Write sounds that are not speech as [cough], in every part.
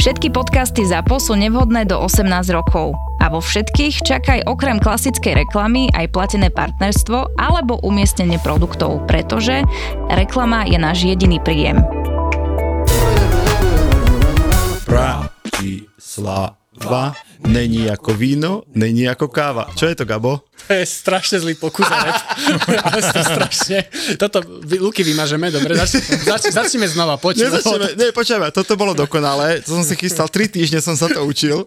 Všetky podcasty ZAPO sú nevhodné do 18 rokov. A vo všetkých čakaj okrem klasickej reklamy aj platené partnerstvo alebo umiestnenie produktov, pretože reklama je náš jediný príjem. Bratislava není ako víno, není ako káva. Čo je to, Gabo? To je strašne zlý pokus [laughs] Ale to strašne. Toto vy, Luky vymažeme, dobre, zač, zač, začneme znova, poď. Nezačneme, ne, počujeme, toto bolo dokonalé, to som si chystal, tri týždne som sa to učil.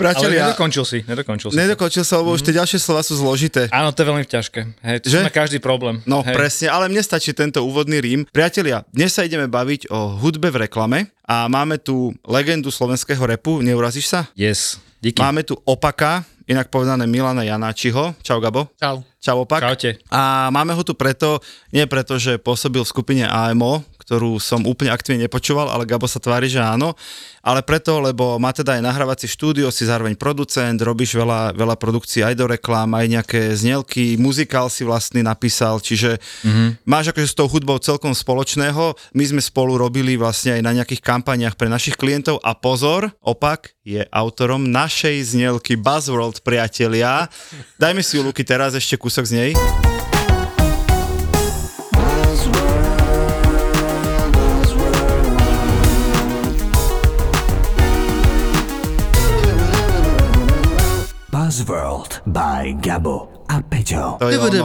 Priatelia, Ale nedokončil si, nedokončil si. Nedokončil sa, lebo mm. už tie ďalšie slova sú zložité. Áno, to je veľmi ťažké. Hej, to Že? každý problém. No Hej. presne, ale mne stačí tento úvodný rím. Priatelia, dnes sa ideme baviť o hudbe v reklame a máme tu legendu slovenského repu, neurazíš sa? Yes. Díky. Máme tu opaka, inak povedané Milana Janáčiho. Čau Gabo. Čau. Čau opak. Čaute. A máme ho tu preto, nie preto, že pôsobil v skupine AMO, ktorú som úplne aktívne nepočúval, ale Gabo sa tvári, že áno. Ale preto, lebo má teda aj nahrávací štúdio, si zároveň producent, robíš veľa, veľa produkcií aj do reklám, aj nejaké znelky, muzikál si vlastný napísal, čiže mm-hmm. máš akože s tou hudbou celkom spoločného. My sme spolu robili vlastne aj na nejakých kampaniach pre našich klientov a pozor, opak, je autorom našej znelky Buzzworld, priatelia. Dajme si ju, Luky, teraz ešte kúsok z nej. Buzzworld by Gabo a Peťo. To je ono,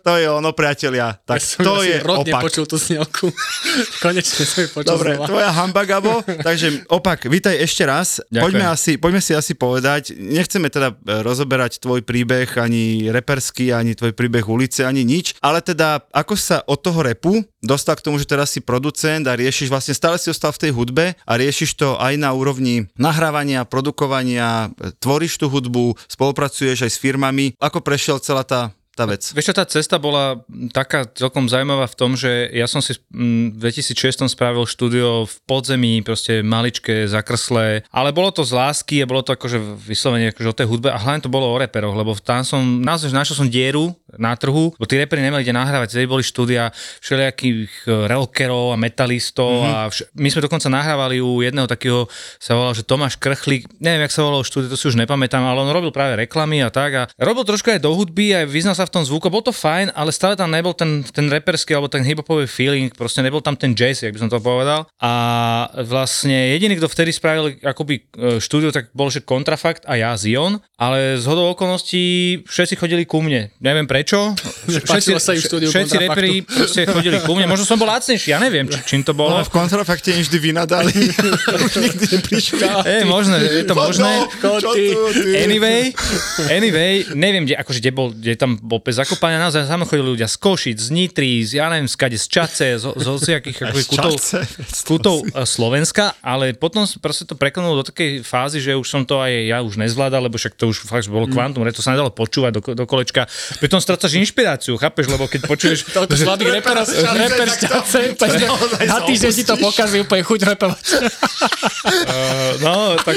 to je ono priatelia. Tak ja to je opak. počul tú snielku. [laughs] Konečne som ju počul Dobre, znova. tvoja hamba, Gabo. [laughs] Takže opak, vítaj ešte raz. Poďme, asi, poďme si asi povedať, nechceme teda e, rozoberať tvoj príbeh ani reperský, ani tvoj príbeh ulice, ani nič, ale teda ako sa od toho repu dostal k tomu, že teraz si producent a riešiš, vlastne stále si ostal v tej hudbe a riešiš to aj na úrovni nahrávania, produkovania, e, tvoríš tú hudbu, spolupracuješ aj s firmami ako prešiel celá tá tá vec. Vieš čo, tá cesta bola taká celkom zaujímavá v tom, že ja som si v 2006 spravil štúdio v podzemí, proste maličké, zakrslé, ale bolo to z lásky a bolo to akože vyslovene akože o tej hudbe a hlavne to bolo o reperoch, lebo tam som, naozaj našiel som dieru na trhu, bo tí reperi nemali kde nahrávať, tedy boli štúdia všelijakých e, rockerov a metalistov mm-hmm. a vš- my sme dokonca nahrávali u jedného takého, sa volal, že Tomáš Krchlík, neviem, jak sa volalo štúdio, to si už nepamätám, ale on robil práve reklamy a tak a robil trošku aj do hudby a vyznal sa v tom zvuku, bol to fajn, ale stále tam nebol ten, ten reperský alebo ten hiphopový feeling, proste nebol tam ten jazz, jak by som to povedal. A vlastne jediný, kto vtedy spravil akoby e, štúdio, tak bol, že Kontrafakt a ja, Zion, ale z hodou okolností všetci chodili ku mne. Neviem prečo. [laughs] Všetci, sa im štúdiu všetci reperi proste chodili ku mne. Možno som bol lacnejší, ja neviem, či, čím to bolo. No, v kontrafakte im vždy vynadali. [laughs] Už nikdy neprišli. [laughs] Je možné, je to možné. Anyway, anyway, neviem, kde, akože kde bol, kde tam bol pes Zakopania naozaj tam chodili ľudia z Košic, z Nitry, z, ja neviem, skade, z Čace, z, [laughs] z hociakých kutov, kutov Slovenska, ale potom proste to preklonulo do takej fázy, že už som to aj ja už nezvládal, lebo však to už fakt bolo kvantum, mm. to sa nedalo počúvať do, do kolečka. Pritom strácaš inšpiráciu, chápeš, lebo keď počuješ... [laughs] Toľko slabých [laughs] reperov, reper z Čace, na týždeň ti to pokazí úplne chuť repovať. Uh, no, tak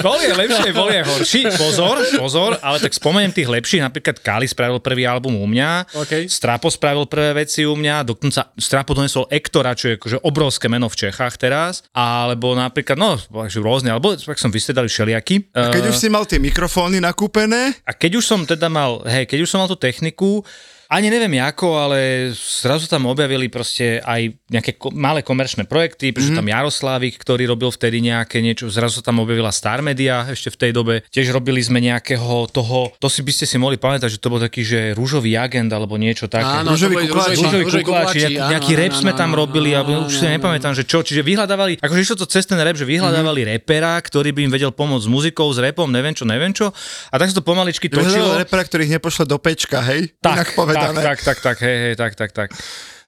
boli lepšie, boli horší. Pozor, pozor, ale tak spomeniem tých lepších, napríklad Kali spravil prvý album album u mňa. Okay. Strapo spravil prvé veci u mňa, dokonca Strapo donesol Ektora, čo je akože obrovské meno v Čechách teraz. Alebo napríklad, no, rôzne, alebo tak som vysedali všelijaky. A keď uh, už si mal tie mikrofóny nakúpené? A keď už som teda mal, hej, keď už som mal tú techniku, ani neviem ako, ale zrazu tam objavili proste aj nejaké ko- malé komerčné projekty, prišiel mm-hmm. tam Jaroslávik, ktorý robil vtedy nejaké niečo, zrazu tam objavila Star Media ešte v tej dobe. Tiež robili sme nejakého toho, to si by ste si mohli pamätať, že to bol taký, že rúžový agent alebo niečo také. Áno, rúžový kukláči. Rúžový kukláči, nejaký rap sme tam robili, alebo už si nepamätám, že čo. Čiže vyhľadávali, akože išlo to cez ten rap, že vyhľadávali mm-hmm. repera, ktorý by im vedel pomôcť s muzikou, s repom, neviem čo, neviem čo. A tak sa to pomaličky točilo. repera, ktorých nepošle do pečka, hej? Tak, tak, tak, tak, tak, hej, hej, tak, tak, tak.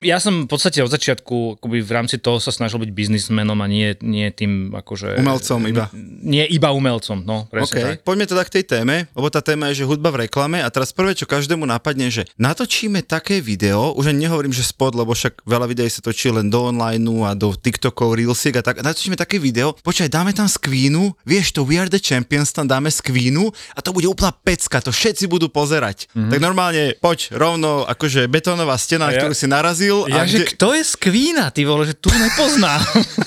Ja som v podstate od začiatku akoby v rámci toho sa snažil byť biznismenom a nie, nie tým akože... Umelcom iba. Nie iba umelcom, no presne OK, tak. poďme teda k tej téme, lebo tá téma je, že hudba v reklame a teraz prvé, čo každému napadne, že natočíme také video, už nehovorím, že spod, lebo však veľa videí sa točí len do online a do TikTokov, Reelsiek a tak, natočíme také video, počkaj, dáme tam skvínu, vieš to We Are The Champions, tam dáme skvínu a to bude úplná pecka, to všetci budú pozerať. Mm-hmm. Tak normálne, poď rovno, akože betónová stena, na ja- ktorú si narazil. Ja, že kto je Skvína, ty vole, že tu nepoznám.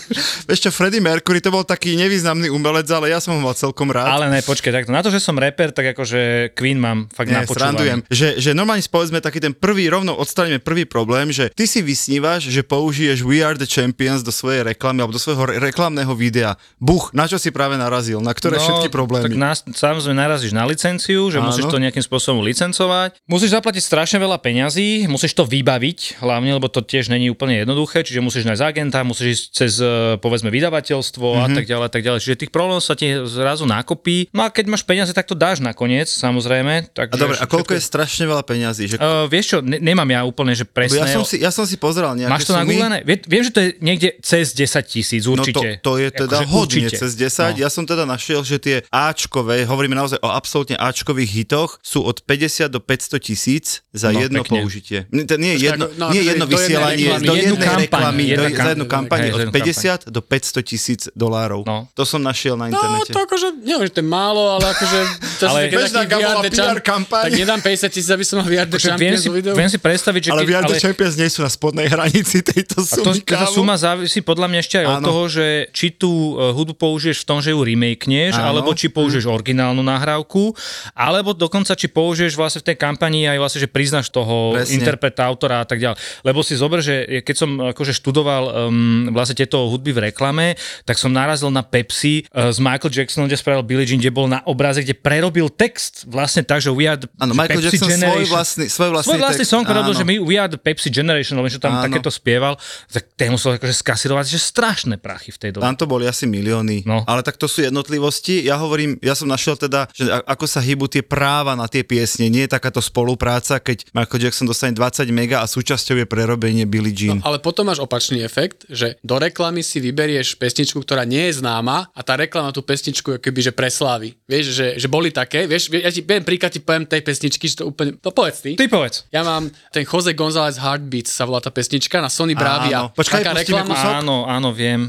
[laughs] Vieš čo, Freddie Mercury to bol taký nevýznamný umelec, ale ja som ho mal celkom rád. Ale ne, počkaj, takto. Na to, že som rapper, tak akože Queen mám fakt napočúvaný. srandujem. Že, že normálne povedzme taký ten prvý, rovno odstraníme prvý problém, že ty si vysnívaš, že použiješ We Are The Champions do svojej reklamy alebo do svojho re- reklamného videa. Buch, na čo si práve narazil? Na ktoré všetky problémy? No, Tak nás, samozrejme narazíš na licenciu, že Áno. musíš to nejakým spôsobom licencovať. Musíš zaplatiť strašne veľa peňazí, musíš to vybaviť, hlavne, lebo to tiež není úplne jednoduché, čiže musíš nájsť agenta, musíš ísť cez, eh, povedzme, vydavateľstvo Mhm. a tak ďalej, a tak ďalej. Čiže tých problémov sa ti zrazu nakopí. No a keď máš peniaze, tak to dáš nakoniec, samozrejme. Takže a dobre, a koľko je strašne veľa peňazí? Že... Uh, vieš čo, ne, nemám ja úplne, že presné. ja, som si, ja som si pozeral nejaké Máš to sumy. nagooglené? Vie, viem, že to je niekde cez 10 tisíc, No to, určite. to je teda Akože hodne určite. cez 10. No. Ja som teda našiel, že tie Ačkové, hovoríme naozaj o absolútne Ačkových hitoch, sú od 50 do 500 tisíc za No, jedno pekne. použitie. Nie, to nie je jedno, no, nie akože jedno vysielanie, do jednu jednej reklamy, za jednu kampaň od jednu 50 do 500 tisíc dolárov. No. To som našiel na No, internete. to akože, neviem, že to je málo, ale akože... [laughs] To Ale- Bežná VR PR kampaň. Tak nedám 50 tisíc, aby som mal VR the viem, Champions si, video. viem si predstaviť, že ale Are The Champions nie sú na spodnej hranici tejto sumy, kámo. suma závisí podľa mňa ešte aj od toho, že či tú uh, hudbu použiješ v tom, že ju remakeneš, Áno. alebo či použiješ originálnu nahrávku, alebo dokonca či použiješ vlastne v tej kampanii aj vlastne, že priznáš toho Presne. interpreta, autora a tak ďalej. Lebo si zober, že keď som akože študoval um, vlastne tieto hudby v reklame, tak som narazil na Pepsi uh, z Michael Jacksonom, kde spravil Billie Jean, kde bol na obraze, kde prerobil text vlastne tak, že we are the že Michael Pepsi Jackson svoj Generation. vlastný, svoj vlastný, Svoj vlastný text, song prerobil, že my we are the Pepsi Generation, lebo čo tam Áno. takéto spieval, tak tému musel akože skasirovať, že strašné prachy v tej dobe. Tam to boli asi milióny. No. Ale tak to sú jednotlivosti. Ja hovorím, ja som našiel teda, že ako sa hýbu tie práva na tie piesne. Nie je takáto spolupráca, keď Michael Jackson dostane 20 mega a súčasťou je prerobenie Billie Jean. No, ale potom máš opačný efekt, že do reklamy si vyberieš pesničku, ktorá nie je známa a tá reklama tú pesničku keby že preslávi. Vieš, že, že boli také, vieš, ja ti poviem príklad, ti poviem tej pesničky, že to úplne, to povedz ty. Ty povedz. Ja mám ten Jose González Heartbeats sa volá tá pesnička na Sony Bravia. Áno. Počkaj, Taká reklama. kúsok. Áno, áno, viem.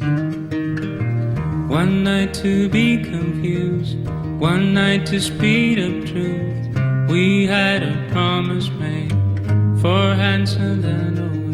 One night to be confused, one night to speed up truth. We had a promise made for handsome than wing.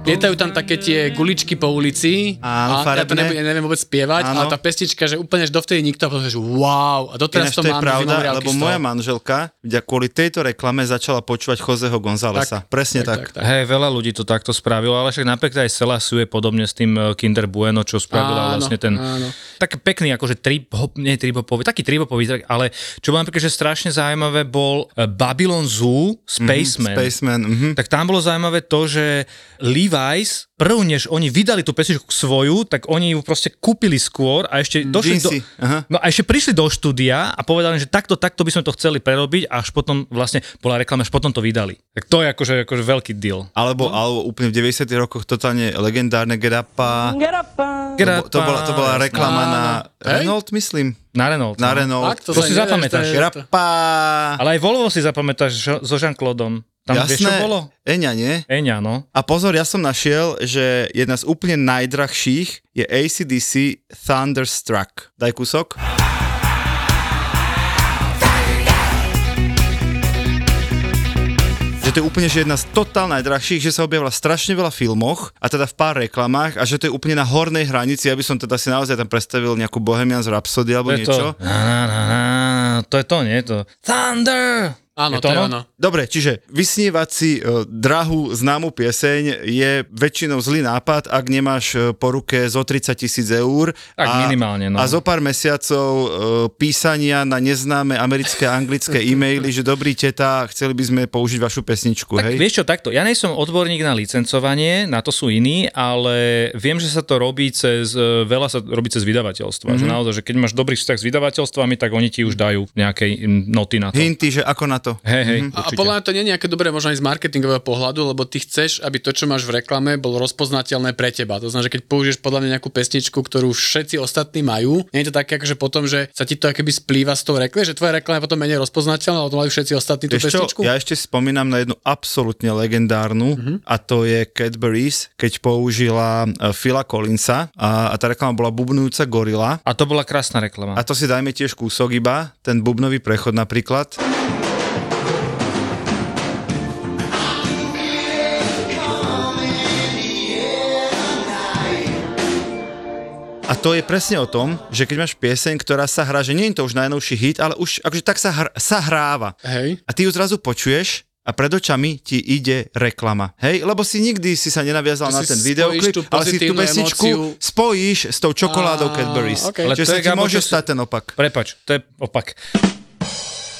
Lietajú tam také tie guličky po ulici. Áno, a ja to farebné. neviem, vôbec spievať, Áno. ale tá pesnička, že úplne že dovtedy nikto a že wow. A doteraz Ináč to to je mám pravda, lebo moja manželka kvôli tejto reklame začala počúvať Joseho Gonzálesa. Presne tak. tak. Hej, veľa ľudí to takto spravilo, ale však napríklad aj Selasu je podobne s tým eh, Kinder Bueno, čo spravila Áno, vlastne ten áno. tak pekný, akože trip hop, nie trip hopový, taký trip hopový, ale čo bolo napríklad, že strašne zaujímavé bol eh, Babylon Zoo Spaceman. Spaceman, mhm. Tak tam bolo zaujímavé to, že Levi's prv, než oni vydali tú pesničku svoju, tak oni ju proste kúpili skôr a ešte došli do, aha. no a ešte prišli do štúdia a povedali, že takto, takto by sme to chceli prerobiť a až potom vlastne bola reklama, až potom to vydali. Tak to je akože, akože veľký deal. Alebo, alebo úplne v 90 rokoch totálne legendárne Gerapa. Grappa, To bola, to bola reklama Áno. na Hej? Renault, myslím. Na Renault. Na no. Renault. Fakt, To sa si nevieš, zapamätáš. to je- Grappa. Ale aj Volvo si zapamätáš so Jean-Claudeom. Tam vieš, čo Jasné. bolo? Eňa, nie? Eňa, no. A pozor, ja som našiel, že jedna z úplne najdrahších je ACDC Thunderstruck. Daj kúsok. že to je úplne že jedna z totál najdrahších, že sa objavila strašne veľa filmoch a teda v pár reklamách a že to je úplne na hornej hranici, aby som teda si naozaj tam predstavil nejakú Bohemians Rhapsody alebo To je niečo. to. To je to, nie? To. Thunder! Áno, Je to to je ono? Dobre, čiže vysnievať si e, drahú známu pieseň je väčšinou zlý nápad, ak nemáš e, po ruke zo 30 tisíc eur. Tak minimálne, no. A zo pár mesiacov e, písania na neznáme americké a anglické [laughs] e-maily, že dobrý teta, chceli by sme použiť vašu pesničku, Tak hej? vieš čo, takto, ja nejsom odborník na licencovanie, na to sú iní, ale viem, že sa to robí cez, e, veľa sa robí cez vydavateľstva, Mhm. mm-hmm. že naozaj, že keď máš dobrý vzťah s vydavateľstvami, tak oni ti už dajú nejaké mm, noty na to. Hinty, že ako na to to. Hej, hej, A určite. podľa mňa to nie je nejaké dobré možno aj z marketingového pohľadu, lebo ty chceš, aby to, čo máš v reklame, bolo rozpoznateľné pre teba. To znamená, že keď použiješ podľa mňa nejakú pesničku, ktorú všetci ostatní majú, nie je to také, akože potom, že sa ti to akoby splýva s tou reklamou, že tvoja reklama je potom menej rozpoznateľná, ale to majú všetci ostatní tú čo, pesničku. ja ešte si spomínam na jednu absolútne legendárnu Mhm. a to je Cadbury's, keď použila uh, Phila Collinsa a, a tá reklama bola bubnujúca gorila. A to bola krásna reklama. A to si dajme tiež kúsok iba, ten bubnový prechod napríklad. A to je presne o tom, že keď máš pieseň, ktorá sa hrá, že nie je to už najnovší hit, ale už akože tak sa, hr- sa hráva. Hej. A ty ju zrazu počuješ a pred očami ti ide reklama. Hej, lebo si nikdy si sa nenaviazal Že na ten videoklip, ale si tú pesničku emóciu. spojíš s tou čokoládou Cadbury's. Ale Čiže sa ti môže stať ten opak. Prepač, to je opak.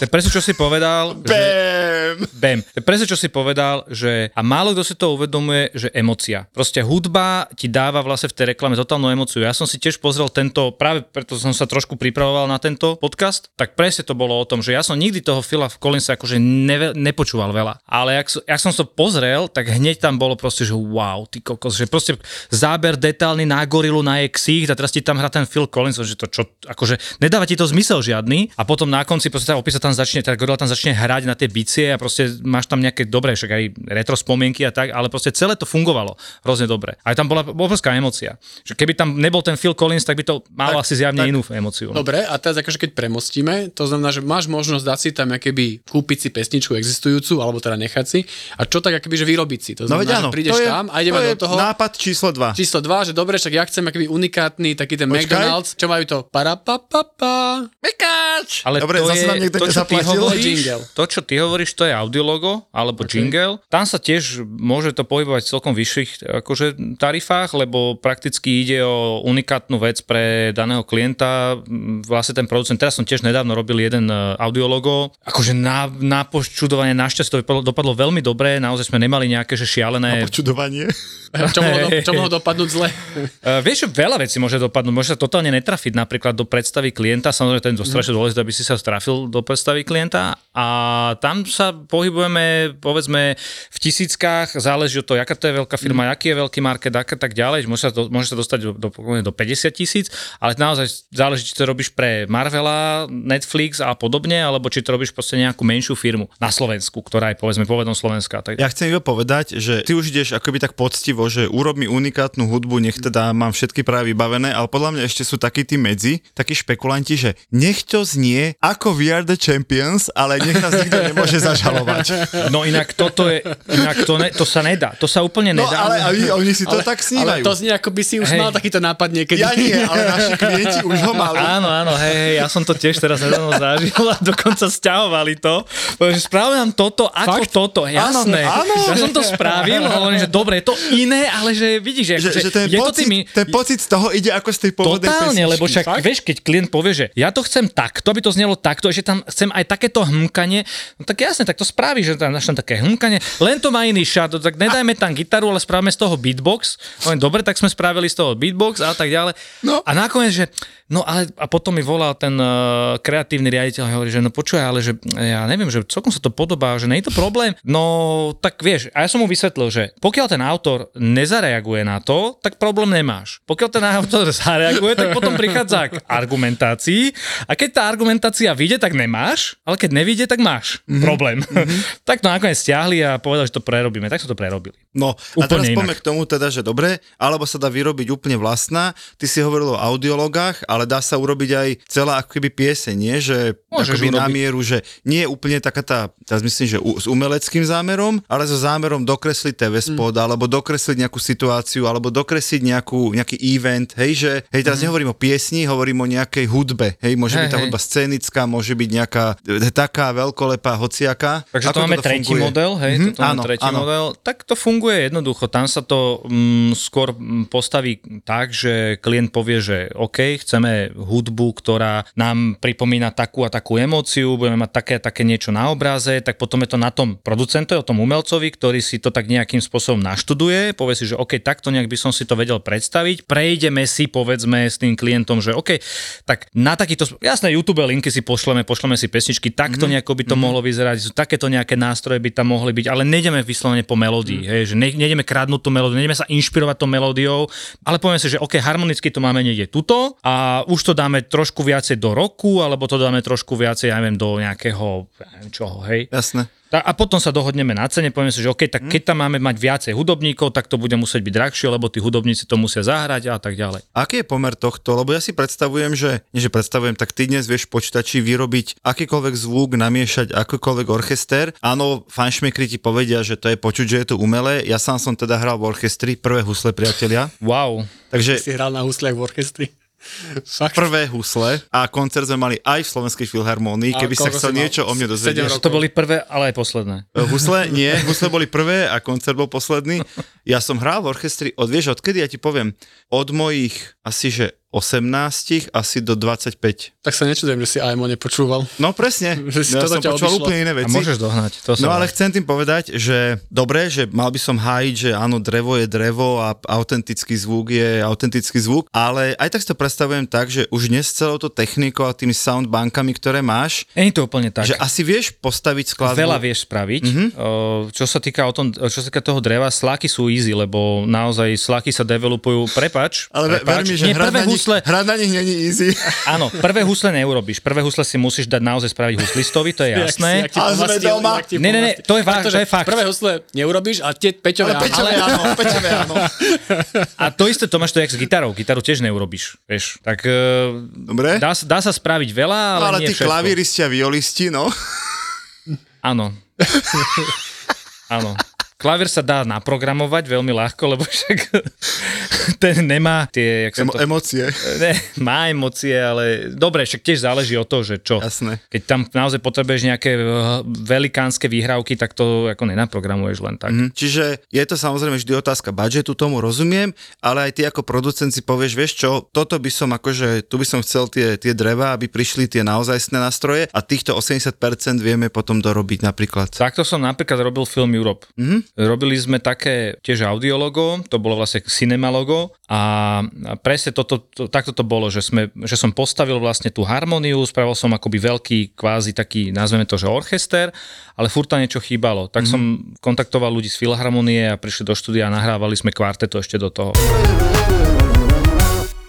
To je presne, čo si povedal. že, Bam! bam. To je presne, čo si povedal, že a málo kto si to uvedomuje, že emocia. Proste hudba ti dáva vlastne v tej reklame totálnu emociu. Ja som si tiež pozrel tento, práve preto som sa trošku pripravoval na tento podcast, tak presne to bolo o tom, že ja som nikdy toho Phila Collinsa akože neve, nepočúval veľa. Ale som- jak som to pozrel, tak hneď tam bolo proste, že wow, ty kokos, že proste záber detálny na gorilu, na jej ksích a teraz ti tam hrá ten Phil Collins, že to čo, akože nedáva ti to zmysel žiadny a potom na konci proste tá opisa tam začne, tá gorila tam začne hrať na tie bicie a proste máš tam nejaké dobré, však aj retro spomienky a tak, ale proste celé to fungovalo hrozne dobre. Aj tam bola obrovská emocia. Že keby tam nebol ten Phil Collins, tak by to malo Tak- asi zjavne tak- inú emociu. no. Dobre, a teraz akože keď premostíme, to znamená, že máš možnosť dať si tam keby kúpiť si pesničku existujúcu, alebo teda nechať si. A čo tak akoby, že vyrobiť si? To No znamená, veď áno, že prídeš to je, tam a ideme to do toho. nápad číslo 2. Číslo 2, že dobre, však ja chcem akýby unikátny taký ten Počkaj. McDonald's, čo majú to parapapapa. Mekáč! Ale Dobre, to zase je, nám niekto to, čo ty hovoríš, Jingle. to, čo ty hovoríš, to je audiologo alebo okay. jingle. Tam sa tiež môže to pohybovať v celkom vyšších akože, tarifách, lebo prakticky ide o unikátnu vec pre daného klienta. Vlastne ten producent, teraz som tiež nedávno robil jeden e, audiologo. Akože na, na poščudovanie našťastie to dopadlo, dopadlo veľmi dobre, naozaj sme nemali nejaké že šialené Počudovanie. [laughs] Čo mohlo, do, čo mohlo dopadnúť zle? Uh, vieš, že veľa vecí môže dopadnúť. Môže sa totálne netrafiť napríklad do predstavy klienta. Samozrejme, ten je strašne dôležité, aby si sa strafil do predstavy klienta. A tam sa pohybujeme, povedzme, v tisíckach. Záleží od toho, aká to je veľká firma, aký je veľký market, aká tak ďalej. Môže sa, do, môže sa dostať do, do, do 50 tisíc, ale naozaj záleží, či to robíš pre Marvela, Netflix a podobne, alebo či to robíš proste nejakú menšiu firmu na Slovensku, ktorá je povedzme povedom Slovenska. Tak... Ja chcem iba povedať, že ty už ideš akoby tak poctivo, že urob mi unikátnu hudbu, nech teda mám všetky práve vybavené, ale podľa mňa ešte sú takí tí medzi, takí špekulanti, že nech to znie ako We are the champions, ale nech nás nikto nemôže zažalovať. No inak toto je, inak to, ne, to sa nedá, to sa úplne No nedá. ale oni, oni si to ale, tak ale snívajú. to znie, ako by si už Hej. mal takýto nápad niekedy. Ja nie, ale naši klienti už ho mali. Áno, áno, hej, hej, ja som to tiež teraz nedávno zažil a dokonca stiahovali to. Povedali, že spravili nám toto, ako Fakt? toto, jasné. áno. Ja som to spravil, hovorím, že dobre, je to iné, ale že vidíš, že, Že, že ten, je to pocit, tými, ten pocit z toho ide ako z tej pôvodnej Totálne, pesničky. lebo však Fakt? vieš, keď klient povie, že ja to chcem takto, aby to znelo takto, ešte tam chcem aj takéto hmkanie, no tak jasne, tak to spraví, že tam tam také hmkanie, len to má iný šat, tak nedajme tam gitaru, ale spravíme z toho beatbox. Hovorím, dobre, tak sme spravili z toho beatbox a tak ďalej. No. A nakoniec, že No ale a potom mi volal ten uh, kreatívny riaditeľ a hovorí, že no počúvaj, ale že ja neviem, že celkom sa to podobá, že nie je to problém. No tak vieš, a ja som mu vysvetlil, že pokiaľ ten autor nezareaguje na to, tak problém nemáš. Pokiaľ ten autor [laughs] zareaguje, tak potom prichádza k argumentácii a keď tá argumentácia vyjde, tak nemáš, ale keď nevyjde, tak máš mm-hmm. problém. Mm-hmm. [laughs] tak to nakoniec stiahli a povedali, že to prerobíme. Tak sme to prerobili. No, a Úplne teraz poďme k tomu teda, že dobre, alebo sa dá vyrobiť úplne vlastná. Ty si hovoril o audiologách, ale dá sa urobiť aj celá ako keby pieseň, nie? Že Môžeš akoby na mieru, že nie je úplne taká tá, teraz myslím, že u, s umeleckým zámerom, ale so zámerom dokresliť TV spot, mm. alebo dokresliť nejakú situáciu, alebo dokresliť nejakú, nejaký event, hej, že, hej, teraz mm. nehovorím o piesni, hovorím o nejakej hudbe, hej, môže Hej, byť tá hej. hudba scenická, môže byť nejaká e, taká veľkolepá hociaká. Takže Ako to máme toto tretí funguje? model, hej, Mhm, toto máme áno, tretí áno. model. Tak to funguje jednoducho. Tam sa to mm, skôr mm, postaví tak, že klient povie, že OK, chceme hudbu, ktorá nám pripomína takú a takú emóciu, budeme mať také a také niečo na obraze, tak potom je to na tom producentovi, o tom umelcovi, ktorý si to tak nejakým spôsobom naštuduje, povie si, že OK, takto nejak by som si to vedel predstaviť. Prejdeme si, povedzme, s tým klientom, že OK, tak na takýto, jasné, YouTube linky si pošleme, pošleme si pesničky, takto mm-hmm. nejako by to mm-hmm. mohlo vyzerať, sú takéto nejaké nástroje by tam mohli byť, ale nejdeme vyslovene po melódii, mm-hmm. hej, že ne, nejdeme kradnúť tú melódiu, nejdeme sa inšpirovať tou melódiou, ale povieme si, že OK, harmonicky to máme niekde tuto a už to dáme trošku viacej do roku, alebo to dáme trošku viacej, ja neviem, do nejakého, ja neviem čoho, hej. Jasné. A potom sa dohodneme na cene, povieme si, že OK, tak keď tam máme mať viacej hudobníkov, tak to bude musieť byť drahšie, lebo tí hudobníci to musia zahrať a tak ďalej. Aký je pomer tohto? Lebo ja si predstavujem, že, nie že predstavujem, tak ty dnes vieš počítači vyrobiť akýkoľvek zvuk, namiešať akýkoľvek orchester. Áno, fanšmekri ti povedia, že to je počuť, že je to umelé. Ja sám som teda hral v orchestri, prvé husle priatelia. Wow. Takže Si hral na husliach v orchestri. Fakt. prvé husle a koncert sme mali aj v Slovenskej filharmónii, keby sa chcel niečo o mne dozvedieť. To boli prvé, ale aj posledné. Husle, [laughs] nie, husle boli prvé a koncert bol posledný. Ja som hral v orchestri od, vieš, odkedy ja ti poviem, od mojich asi, že 18 asi do 25. Tak sa nečudujem, že si AMO nepočúval. No presne, [laughs] Že si ja toto som počúval obišlo. úplne iné A veci. môžeš dohnať. To No ale chcem tým povedať, že dobre, že mal by som hájiť, že áno, drevo je drevo a autentický zvuk je autentický zvuk, ale aj tak si to predstavujem tak, že už dnes celou to technikou a tými soundbankami, ktoré máš, je to úplne tak. že asi vieš postaviť skladbu. Veľa vieš spraviť. Mhm. Mm-hmm. Čo sa týka o tom, čo sa týka toho dreva, sláky sú easy, lebo naozaj sláky sa developujú. Prepač. Ale ve- ver prepač. mi, že Nie, prvé husle, hrať na nich není easy. [laughs] áno, prvé husle neurobíš. Prvé husle si musíš dať naozaj spraviť huslistovi, to je [laughs] jasné. Jak jak Ale sme doma. Ne, ne, ne, to je, vá- to je fakt. Prvé husle neurobíš a tie Peťové áno, pečové áno. [laughs] A to isté to máš to jak s gitarou. Gitaru tiež neurobíš, vieš. Tak uh, Dobre. dá, sa- dá sa spraviť veľa, ale, No, ale nie tí všetko. klavíristi a violisti, no. Áno. Áno. Klavír sa dá naprogramovať veľmi ľahko, lebo však [laughs] ten nemá tie, jak Emo- to... emócie. Ne, má emócie, ale dobre, však tiež záleží od toho, že čo. Jasné. Keď tam naozaj potrebuješ nejaké eh, velikánske výhrávky, tak to ako nenaprogramuješ len tak. Mhm. Čiže je to samozrejme vždy otázka budžetu, tomu rozumiem, ale aj ty ako producent si povieš, vieš čo, toto by som akože, tu by som chcel tie, tie dreva, aby prišli tie naozajstné nástroje a týchto 80% vieme potom dorobiť napríklad. Takto som napríklad robil film Europe. Mm-hmm. Robili sme také tiež audiologo, to bolo vlastne cinema logo a presne toto, to, takto to bolo, že, sme, že som postavil vlastne tú harmoniu, spravil som akoby veľký kvázi taký, nazveme to, že orchester, ale furt tam niečo chýbalo. Tak mm-hmm. som kontaktoval ľudí z Filharmonie a prišli do štúdia a nahrávali sme kvarteto ešte do toho.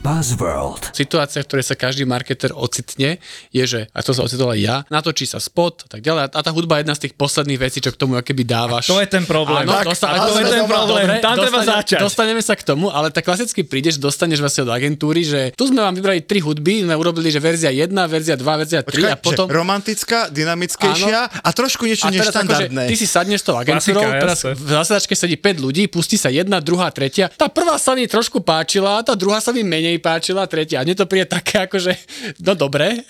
Buzzworld. Situácia, v ktorej sa každý marketer ocitne, je, že, a to sa ocitol aj ja, natočí sa spot a tak ďalej. A tá hudba je jedna z tých posledných vecí, čo k tomu akoby dávaš. To je ten problém. Áno, Tak, dosta- a to dobre, je ten problém. dobre, Tam treba dostane- začať. Dostaneme sa k tomu, ale tak klasicky prídeš, dostaneš vlastne od agentúry, že tu sme vám vybrali tri hudby, sme urobili, že verzia 1, verzia 2, verzia 3 Počkaj, a potom... že romantická, dynamickejšia a trošku niečo A akože, neštandardné. ty si sadneš s tou agentúrou, Klasika, teraz v zasedačke sedí 5 ľudí, pustí sa jedna, druhá, tretia. Tá prvá sa mi trošku páčila, tá druhá sa mi menej páčila, tretia. A mne to príde také ako, že no dobre,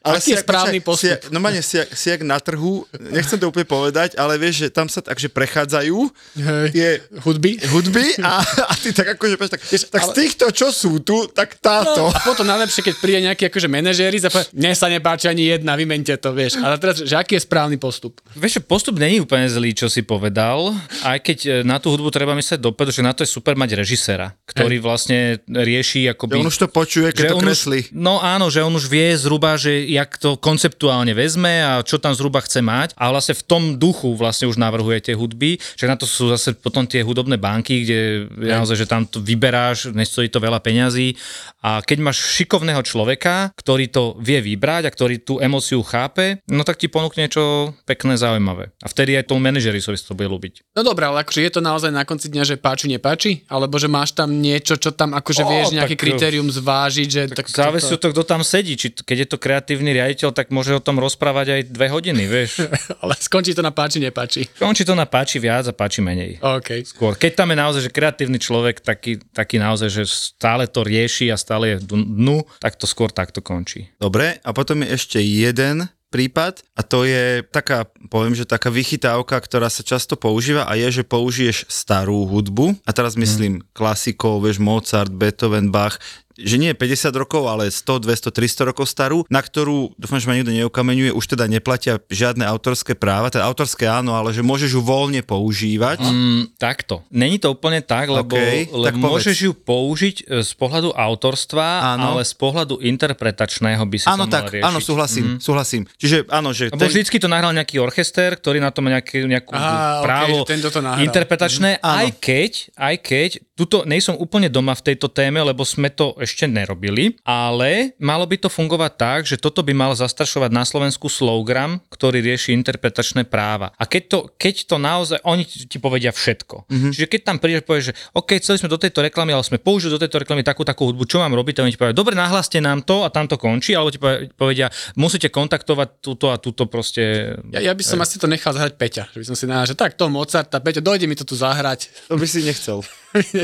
ale aký je jak- správny počkaj, Si, postup? jak- normálne si, jak- si jak na trhu, nechcem to úplne povedať, ale vieš, že tam sa takže prechádzajú Hej. tie Hudby? hudby a, a ty tak akože, tak, tak z ale- týchto, čo sú tu, tak táto. No, a potom najlepšie, keď príde nejaký akože manažéri, mne sa nepáči ani jedna, vymente to, vieš. Ale teraz, že aký je správny postup? Vieš, postup není úplne zlý, čo si povedal, aj keď e, na tú hudbu treba myslieť dopredu, že na to je super mať režiséra, ktorý vlastne rieši akoby... Že on už to počuje, keď to on kreslí. Už, no áno, že on už vie zhruba, že jak to konceptuálne vezme a čo tam zhruba chce mať a vlastne v tom duchu vlastne už navrhuje tie hudby, že na to sú zase potom tie hudobné banky, kde naozaj, že tam to vyberáš, nestojí to veľa peňazí a keď máš šikovného človeka, ktorý to vie vybrať a ktorý tú emóciu chápe, no tak ti ponúkne niečo pekné, zaujímavé. A vtedy aj tomu manažerisovi sa to bude ľúbiť. No dobré, ale akože je to naozaj na konci dňa, že páči, nepáči? Alebo že máš tam niečo, čo tam akože Ó, vieš nejaké tak- kritérium zvážiť, že... Tak závisí od toho, kto tam sedí. Či, keď je to kreatívny riaditeľ, tak môže o tom rozprávať aj dve hodiny, vieš. [laughs] Ale skončí to na páči, nepáči. Končí to na páči viac a páči menej. OK. Skôr. Keď tam je naozaj že kreatívny človek, taký, taký naozaj, že stále to rieši a stále je dnu, tak to skôr takto končí. Dobre, a potom je ešte jeden prípad a to je taká, poviem, že taká vychytávka, ktorá sa často používa a je, že použiješ starú hudbu. A teraz myslím klasikov, vieš, Mozart, Beethoven, Bach, že nie 50 rokov, ale 100, 200, 300 rokov starú, na ktorú, dúfam, že ma nikto neukameňuje, už teda neplatia žiadne autorské práva, teda autorské áno, ale že môžeš ju voľne používať. Mm, takto. Není to úplne tak, lebo, Okej, lebo tak povedz. môžeš ju použiť e, z pohľadu autorstva, Áno. ale z pohľadu interpretačného by si Áno, to tak, riešiť. áno, súhlasím, súhlasím. Čiže áno, že... Lebo vždycky to nahral nejaký orchester, ktorý na to má nejaký, nejakú okej, právo tento to interpretačné, áno. aj keď, aj keď, tuto nejsom úplne doma v tejto téme, lebo sme to ešte nerobili, ale malo by to fungovať tak, že toto by mal zastrašovať na Slovensku Slowgram, ktorý rieši interpretačné práva. A keď to, keď to naozaj, oni ti ti povedia všetko. Mhm. Čiže keď tam prídeš, povieš, že OK, chceli sme do tejto reklamy, ale sme použili do tejto reklamy takú takú hudbu, čo mám robiť, a oni ti povedia, dobre, nahláste nám to a tam to končí, alebo ti povedia, musíte kontaktovať túto a túto proste Ja, ja by som asi to nechal zahrať Peťa. Že by som si nahral, že tak to Mozarta, Peťo, dojde mi to tu zahrať. To by si nechcel.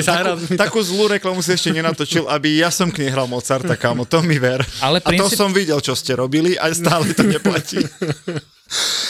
Zahral mi to. Takú zlú reklamu si ešte nenatočil, aby ja som k nej hral Mozarta, kámo, to mi ver. Ale A to princíp- som videl, čo ste robili a stále to neplatí. [laughs]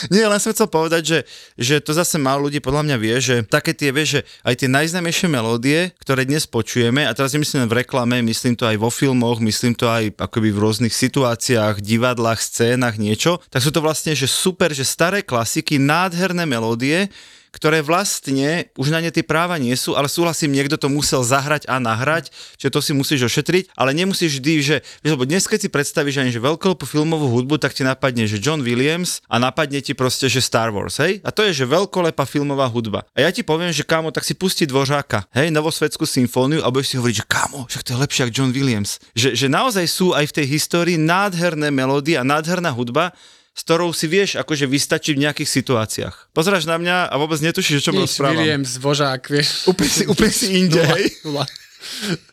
Nie, len som chcel povedať, že, že to zase málo ľudí podľa mňa vie, že také tie, vie, že aj tie najznámejšie melódie, ktoré dnes počujeme, a teraz nemyslím v reklame, myslím to aj vo filmoch, myslím to aj akoby v rôznych situáciách, divadlách, scénach, niečo, tak sú to vlastne, že super, že staré klasiky, nádherné melódie, ktoré vlastne už na ne tie práva nie sú, ale súhlasím, niekto to musel zahrať a nahrať, že to si musíš ošetriť, ale nemusíš vždy, že, lebo dnes keď si predstavíš ani že veľkolepú filmovú hudbu, tak ti napadne, že John Williams a napadne ti proste, že Star Wars, hej? A to je, že veľkolepá filmová hudba. A ja ti poviem, že kámo, tak si pusti Dvořáka, hej, novosvedskú symfóniu a budeš si hovoriť, že kámo, však to je lepšie ako John Williams. Že, že naozaj sú aj v tej histórii nádherné melódie a nádherná hudba, s ktorou si vieš akože vystačiť v nejakých situáciách. Pozráš na mňa a vôbec netušíš, o čom Nič, rozprávam. Williams, Vožák, vieš. Úplne si, úplne si inde, hej? Nula.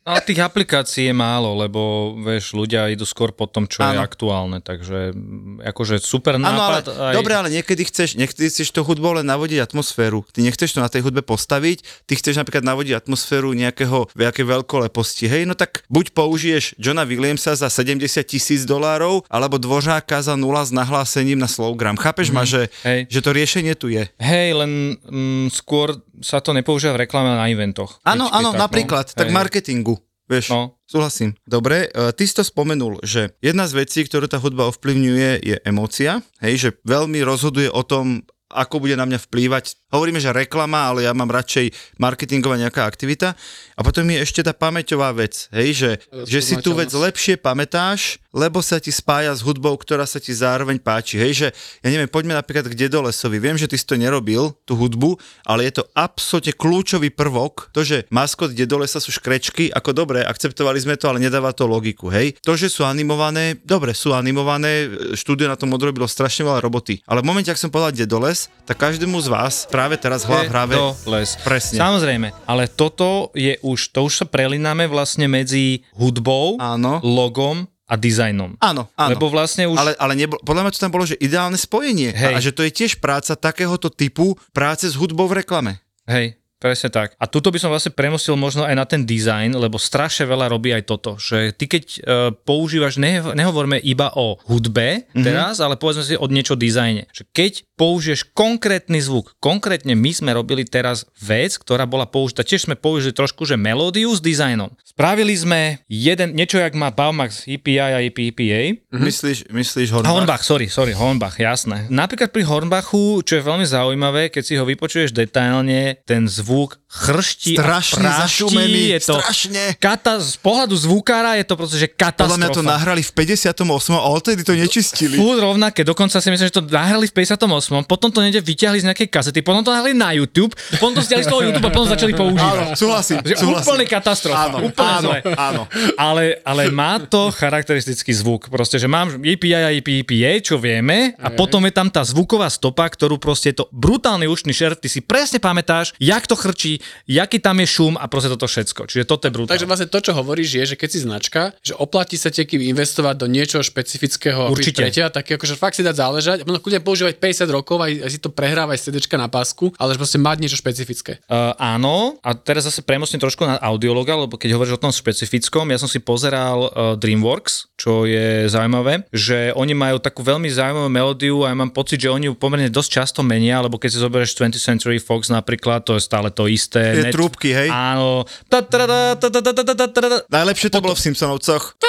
Ale tých aplikácií je málo, lebo vieš, ľudia idú skôr po tom, čo je Áno. aktuálne, takže mm, akože super Áno, ale, nápad. aj... dobre, ale niekedy chceš, niekedy chceš to hudbou len navodiť atmosféru. Ty nechceš to na tej hudbe postaviť, ty chceš napríklad navodiť atmosféru nejakého nejaké veľkoleposti. Hej, no tak buď použiješ Johna Williamsa za 70 tisíc dolárov, alebo Dvořáka za nula s nahlásením na Slowgram. Chápeš ma, že, Hej. že to riešenie tu je? Hej, len mm, skôr sa to nepoužíva v reklame na eventoch. Áno, áno, tak, no. napríklad, tak Hej. marketingu. Vieš, No. súhlasím. Dobre, e, ty si to spomenul, že jedna z vecí, ktorú tá hudba ovplyvňuje, je emócia. Hej, že veľmi rozhoduje o tom, ako bude na mňa vplývať. Hovoríme, že reklama, ale ja mám radšej marketingová nejaká aktivita. A potom je ešte tá pamäťová vec, hej, že, že si tú vec lepšie pamätáš, lebo sa ti spája s hudbou, ktorá sa ti zároveň páči. Hej, že ja neviem, poďme napríklad k Dedolesovi. Viem, že ty si to nerobil, tú hudbu, ale je to absolútne kľúčový prvok. To, že maskot Dedolesa sú škrečky, ako dobre, akceptovali sme to, ale nedáva to logiku, hej. To, že sú animované, dobre, sú animované, štúdio na tom odrobilo strašne veľa roboty. Ale v momente, ak som povedal Dedoles, tak každému z vás práve teraz hlav hrave do les. Presne. Samozrejme, ale toto je už, to už sa prelináme vlastne medzi hudbou, Áno. logom a dizajnom. Áno, áno. Lebo vlastne už... Ale, ale nebol, podľa mňa to tam bolo, že ideálne spojenie. Hej. A že to je tiež práca takéhoto typu práce s hudbou v reklame. Hej, presne tak. A tuto by som vlastne premosil možno aj na ten dizajn, lebo strašne veľa robí aj toto, že ty keď uh, používaš, ne, nehovoríme iba o hudbe Mhm. mm-hmm. teraz, ale povedzme si od niečo dizajne. Že keď použiješ konkrétny zvuk, konkrétne my sme robili teraz vec, ktorá bola použitá, tiež sme použili trošku, že melódiu s dizajnom. Spravili sme jeden, niečo jak má Baumax EPI a EPA. Myslíš, myslíš Hornbach? Hornbach, sorry, sorry, Hornbach, jasné. Napríklad pri Hornbachu, čo je veľmi zaujímavé, keď si ho vypočuješ detailne, ten zvuk chrští Strašne a praští, zašumený, je to strašne. Kata, z pohľadu zvukára je to proste, že katastrofa. Podľa mňa to nahrali v 58. a odtedy to nečistili. Fúr rovnaké, dokonca si myslím, že to nahrali v 58. Potom to niekde vyťahli z nejakej kazety, potom to nahrali na YouTube, potom to stiahli z toho YouTube a potom začali používať. Áno, súhlasím, Že súhlasím. úplne katastrofa, Áno, úplne áno, zle. áno. Ale, ale má to charakteristický zvuk. Proste, že mám EPI a EPA, čo vieme, a potom je tam tá zvuková stopa, ktorú proste je to brutálny ušný šer, ty si presne pamätáš, jak to chrčí, jaký tam je šum a proste toto všetko. Čiže toto je brutálne. Takže vlastne to, čo hovoríš, je, že keď si značka, že oplatí sa ti investovať do niečoho špecifického Určite. pre teba, tak akože fakt si dať záležať a možno kľudne používať 50 rokov aj, aj si to prehrávaj CDčka na pásku, ale že proste mať niečo špecifické. Uh, áno, a teraz zase premostím trošku na audiologa, lebo keď hovoríš o tom špecifickom, ja som si pozeral uh, DreamWorks, čo je zaujímavé, že oni majú takú veľmi zaujímavú melódiu a ja mám pocit, že oni ju pomerne dosť často menia, lebo keď si zoberieš 20th Century Fox napríklad, to je stále to isté isté. Tie net... trúbky, hej? Áno. Najlepšie to bolo v Simpsonovcoch.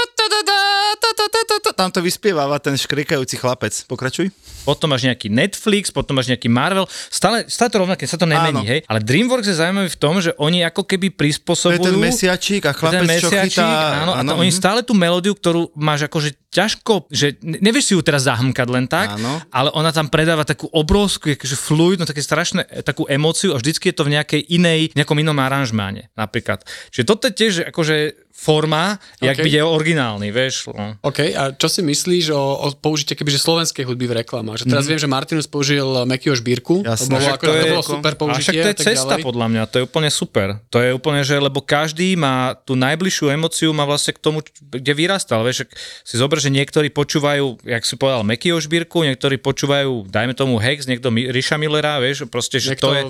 Tam to vyspieváva ten škrikajúci chlapec. Pokračuj. Potom máš nejaký Netflix, potom máš nejaký Marvel. Stále, stále to rovnaké, sa to nemení, hej? Ale DreamWorks je zaujímavý v tom, že oni ako keby prispôsobujú... To je ten mesiačík a chlapec, čo chytá. Áno, a oni stále tú melódiu, ktorú máš akože ťažko, že ne- nevieš si ju teraz zahmkať len tak, Áno. ale ona tam predáva takú obrovskú, akože fluidnú, také strašné, e, takú emóciu a vždycky je to v nejakej inej, nejakom inom aranžmáne napríklad. Čiže toto je tiež akože forma, jak OK. byť originálny, vieš. No. OK, a čo si myslíš o, o použite kebyže slovenskej hudby v reklamách? Že teraz viem, že Martinus použil Mekio Šbírku, to Jasné. bolo, ako, to to, je- bolo super A však použitie. to je cesta ďalej. podľa mňa, to je úplne super. To je úplne, že lebo každý má tú najbližšiu emociu, má vlastne k tomu, kde vyrastal. Vieš, si zober, že niektorí počúvajú, jak si povedal, Mekio Šbírku, niektorí počúvajú, dajme tomu Hex, niekto Mi- Ríša Millera, vieš, proste, že Niekto, to je...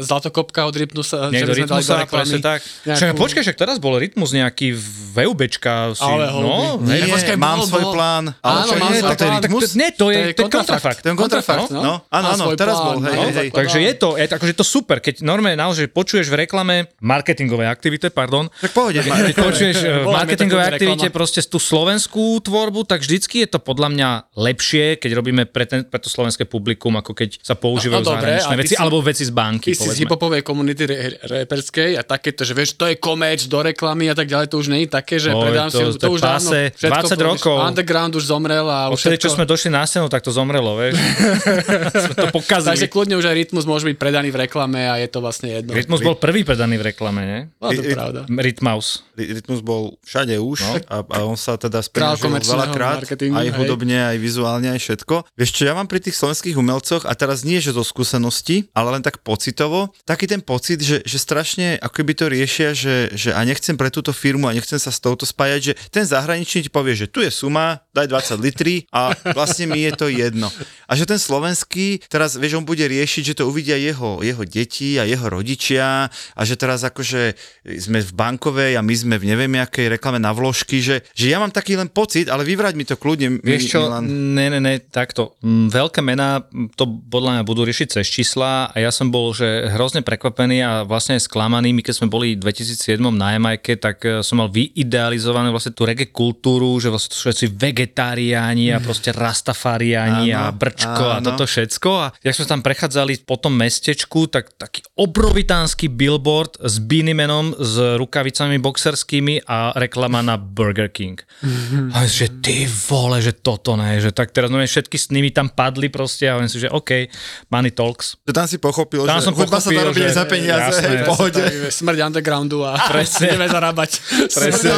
Zlatokopka od Rytmusa. že Niekto rytmusa, reklamy presne tak. nejakú- Však počkaj, však teraz bol rytmus nejaký VUBčka. Si, Ale no, Nie, Počkaj, mám bol, svoj bol. plán. Áno, čo mám svoj plán. rytmus? Tak, nie, to je, to je kontrafakt. To je kontrafakt, no. no. Áno, áno, teraz bol, hej, no, Takže je to, akože to super, keď normálne naozaj počuješ v reklame marketingové aktivite, pardon, Tak pohode. keď počuješ eh, v marketingovej aktivite proste tú slovenskú tvorbu, tak vždycky je to podľa mňa lepšie, keď robíme pre, ten, pre to slovenské publikum, ako keď sa používajú No, no, dobre, zahraničné veci, si- alebo veci z banky, Ty si z povedzme. hiphopovej komunity re- reperskej a takéto, že vieš, to je komeč do reklamy a tak ďalej, to už nie je také, že Oj, predám to- si, to to, už dávno, pase, všetko 20 povieš, rokov. Underground už zomrel a už Odtedy, čo všetko, sme došli na scénu, tak to zomrelo, vieš. [laughs] sme to pokazili. takže kľudne už aj rytmus môže byť predaný v reklame a je to vlastne jedno. Rytmus bol prvý predaný v reklame, nie? No, to pravda. Rytmus. Ry- Rytmus bol všade už No. a, a on sa teda speňažil komerčného veľakrát, aj hudobne, aj vizuálne, aj všetko. Vieš čo, ja mám pri tých slovenských umelcoch, a teraz nie, že zo skúsenosti, ale len tak pocitovo, taký ten pocit, že, že strašne ako by to riešia, že, že a nechcem pre túto firmu a nechcem sa s touto spájať, že ten zahraničný ti povie, že tu je suma, daj 20 litrí a vlastne mi je to jedno. A že ten slovenský, teraz vieš, on bude riešiť, že to uvidia jeho, jeho deti a jeho rodičia a že teraz akože sme v bankovej a my sme v neviem akej reklame na vložky, že, že ja mám taký len pocit, ale vyvrať mi to kľudne, Vieš čo, Milan. ne, ne, ne, takto. Mm, Veľké mená mm, to podľa mňa budú riešiť cez čísla a ja som bol že hrozne prekvapený a vlastne aj sklamaný. My keď sme boli v 2007 na Jamajke, tak eh, som mal vyidealizovanú vlastne tú reggae kultúru, že vlastne to sú všetci vegetariáni a proste rastafariáni a Áno, brčko a áno. toto všetko. A jak sme tam prechádzali po tom mestečku, tak taký obrovitánsky billboard s Beaniemenom, s rukavicami boxerskými a reklama na Burger King. [laughs] A že ty vole, že toto ne, že tak teraz no všetky s nimi tam padli proste a hovorím si, že OK, money talks. Že tam si pochopil, Tam že som hudba sa dá pochopil, robiť že- za peniaze, jasné, hej, pohode. Smrť undergroundu a Presne. ideme zarábať. Presne.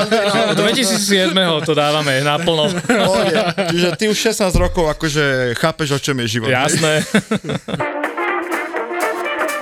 Od 2007 to dávame naplno. [laughs] pohode. Čiže ty už 16 rokov akože chápeš, o čom je život. Jasné. [laughs]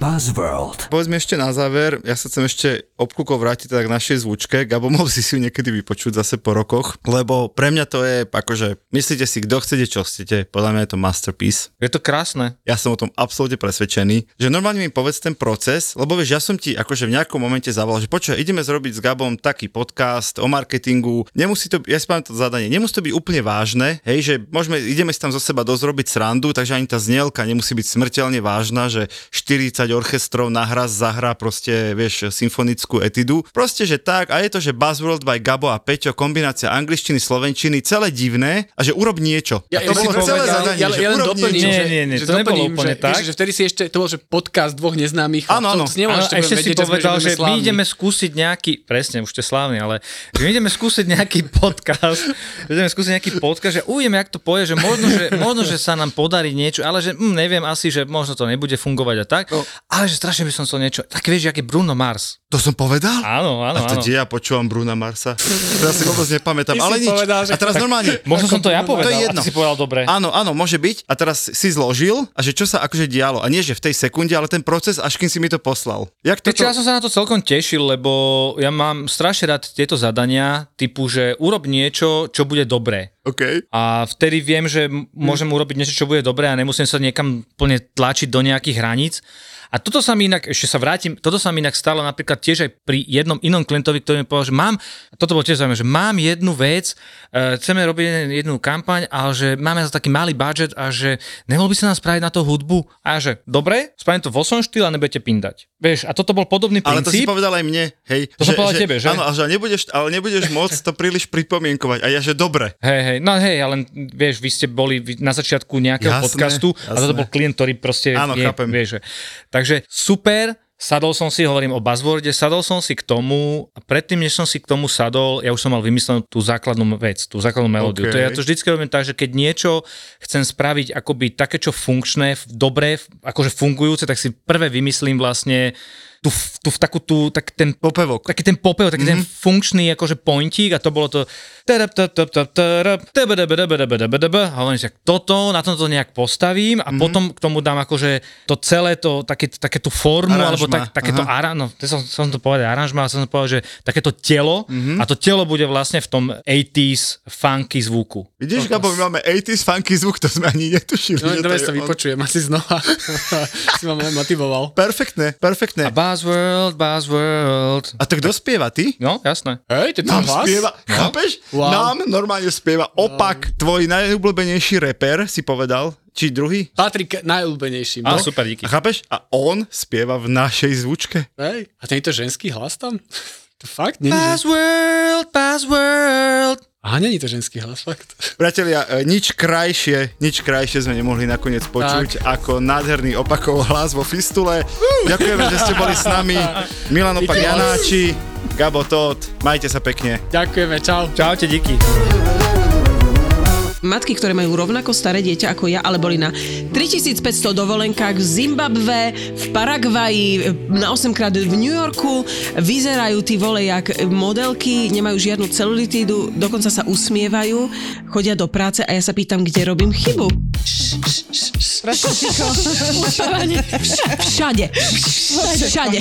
Buzzworld. Povedzme ešte na záver, ja sa chcem ešte obkúkov vrátiť teda k našej zvučke. Gabo, [laughs] mohol si si ju niekedy vypočuť zase po rokoch, lebo pre mňa to je akože, myslíte si, kto chcete, čo chcete, podľa mňa je to masterpiece. Je to krásne. Ja som o tom absolútne presvedčený, že normálne mi povedz ten proces, lebo vieš, ja som ti akože v nejakom momente zavolal, že počuj, ideme zrobiť s Gabom taký podcast o marketingu, nemusí to, ja si pamätám to zadanie, nemusí to byť úplne vážne, hej, že môžeme, ideme si tam zo seba dosť robiť srandu, takže ani tá znielka nemusí byť smrteľne vážna, že 40 orchestrov nahrá, zahrá proste, vieš, symfonickú etidu. Proste, že tak, a je to, že Buzzworld by Gabo a Peťo, kombinácia angličtiny, slovenčiny, celé divné a že urob niečo. Ja, a to ja, bolo si celé povedal, zadanie, ja, že ja len urob doplním, niečo. Nie, že, nie, nie, že to nebolo úplne že, tak. Vieš, že vtedy si ešte, to bol, že podcast dvoch neznámych. Áno, áno. Že ešte si že povedal, že my ideme skúsiť nejaký, presne, už ste slávni, ale že my ideme skúsiť nejaký podcast, ideme skúsiť nejaký podcast, že uvidíme, jak to povie, že možno, že možno, že sa nám podarí niečo, ale že hm, neviem asi, že možno to nebude fungovať a tak, No. Ale že strašne by som chcel niečo, tak vieš, je Bruno Mars. To som povedal? Áno, áno, A to áno. kde ja počúvam Bruna Marsa? Teraz si vôbec nepamätám, Ty ale si nič. povedal, že- A teraz normálne. Možno som to ja To povedal, je a jedno. ty si povedal dobre. Áno, áno, môže byť. A teraz si zložil a že čo sa akože dialo. A nie, že v tej sekunde, ale ten proces, až kým si mi to poslal. Jak toto... ja som sa na to celkom tešil, lebo ja mám strašne rád tieto zadania, typu, že urob niečo, čo bude dobré. OK. A vtedy viem, že m- môžem urobiť niečo, čo bude dobré a nemusím sa niekam plne tlačiť do nejakých hraníc. A toto sa mi inak, ešte sa vrátim, toto sa mi inak stalo napríklad tiež aj pri jednom inom klientovi, ktorý mi povedal, že mám, toto bolo tiež zaujímavé, že mám jednu vec, uh, chceme robiť jednu kampaň, ale že máme za taký malý budget a že nemohol by sa nám spraviť na to hudbu a že dobre, spravím to vo svojom štýle a nebudete pindať. Vieš, a toto bol podobný Ale to si princíp. povedal aj mne, hej. To som povedal tebe, že? Áno, a že nebudeš, ale nebudeš môcť to príliš pripomienkovať. A ja, že dobre. Hej, hej, no hej, ale vieš, vy ste boli na začiatku nejakého Jasné, podcastu a toto jasné. bol klient, ktorý proste Áno, vie, chápem. vie, že. Takže super, sadol som si, hovorím o buzzworde, sadol som si k tomu a predtým, než som si k tomu sadol, ja už som mal vymyslenú tú základnú vec, tú základnú melódiu. OK. To ja to vždycky robím tak, že keď niečo chcem spraviť akoby také, čo funkčné, dobré, akože fungujúce, tak si prvé vymyslím vlastne tú, tú, takú tú, tak ten Popevok. taký ten popev, taký mm-hmm. ten funkčný akože pointík a to bolo to a hovorím si, toto, na tomto nejak postavím a mm-hmm. potom k tomu dám akože to celé to, také, také tú formu, Aranžma, alebo tak, takéto ara, no, to som, som to povedal aranžma, ale som to povedal, že takéto telo mm-hmm. a to telo bude vlastne v tom 80s funky zvuku. Vidíš, Gabo, my máme 80s funky zvuk, to sme ani netušili. No, dobre sa vypočujem asi znova. [laughs] si ma motivoval. Perfektné, perfektné. A Buzzworld, Buzzworld. A to kto spieva, ty? No, jasné. Hej, to je Nám hlas? spieva, chápeš? Wow. Nám normálne spieva opak. Tvoj najobľúbenejší reper, si povedal? Či druhý? Patrí k najúlbenejším. A no? super, díky. A chápeš? A on spieva v našej zvučke. Hej, a ten je to ženský hlas tam? [laughs] To fakt? Není, že... Buzzworld, Buzzworld. Aha, není to ženský hlas, fakt. Priatelia, e, nič krajšie, nič krajšie sme nemohli nakoniec počuť ako nádherný opakov hlas vo Fistule. Ďakujeme, že ste boli s nami. Milan Opak. Janáči, Gabo Todd, majte sa pekne. Ďakujeme, čau. Čaute, díky. Matky, ktoré majú rovnako staré dieťa ako ja, ale boli na 3500 dovolenkách v Zimbabve, v Paraguaji, na 8 krát v New Yorku, vyzerajú tí vole jak modelky, nemajú žiadnu celulitídu, dokonca sa usmievajú, chodia do práce a ja sa pýtam, kde robím chybu. Všade. Všade.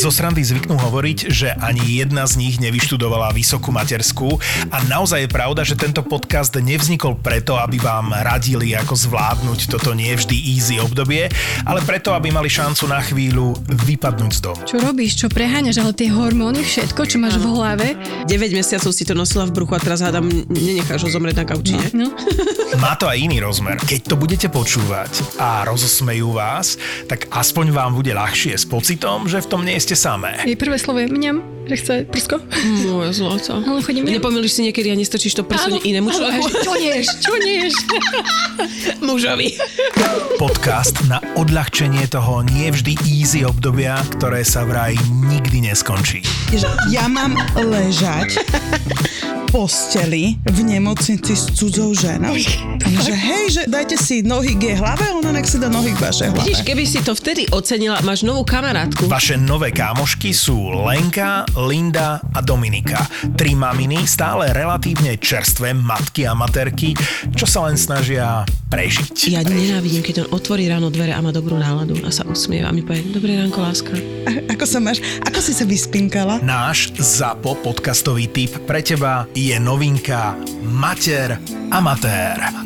Zo srandy zvyknú hovoriť, že ani jedna z nich nevyštudovala vysokú materskú a naozaj je pravda, že tento podcast nevznikol preto, aby vám radili, ako zvládnuť toto nie vždy easy obdobie, ale preto, aby mali šancu na chvíľu vypadnúť z domu. Čo robíš, čo preháňaš, ale tie hormóny, všetko, čo máš v hlave. 9 mesiacov si to nosila v bruchu a teraz hádam, nenecháš ho zomrieť na kauči, ne? No. Má to aj iný rozmer. Keď to budete počúvať a rozosmejú vás, tak aspoň vám bude ľahšie s pocitom, že v tom nie ste samé. Jej prvé slovo je mňam, že chce prsko. Moje zlato. [laughs] Ale chodím mňam. Nepomýliš si niekedy a nestrčíš to prso inému človeku? Čo neš, čo neš? Mužovi. Podcast na odľahčenie toho nie vždy easy obdobia, ktoré sa vraj nikdy neskončí. ja mám ležať posteli v nemocnici s cudzou ženou. Že hej, že dajte si nohy k jej hlave, ona nech si dá nohy k vašej hlave. Vidíš, keby si to vtedy ocenila, máš novú kamarátku. Vaše nové kámošky sú Lenka, Linda a Dominika. Tri maminy, stále relatívne čerstvé matky a materky, čo sa len snažia prežiť. Ja nenávidím, keď on otvorí ráno dvere a má dobrú náladu a sa usmieva a mi povie, dobré ránko, láska. A- ako sa máš? Ako si sa vyspinkala? Náš ZAPO podcastový tip pre teba je novinka Mater Amatér.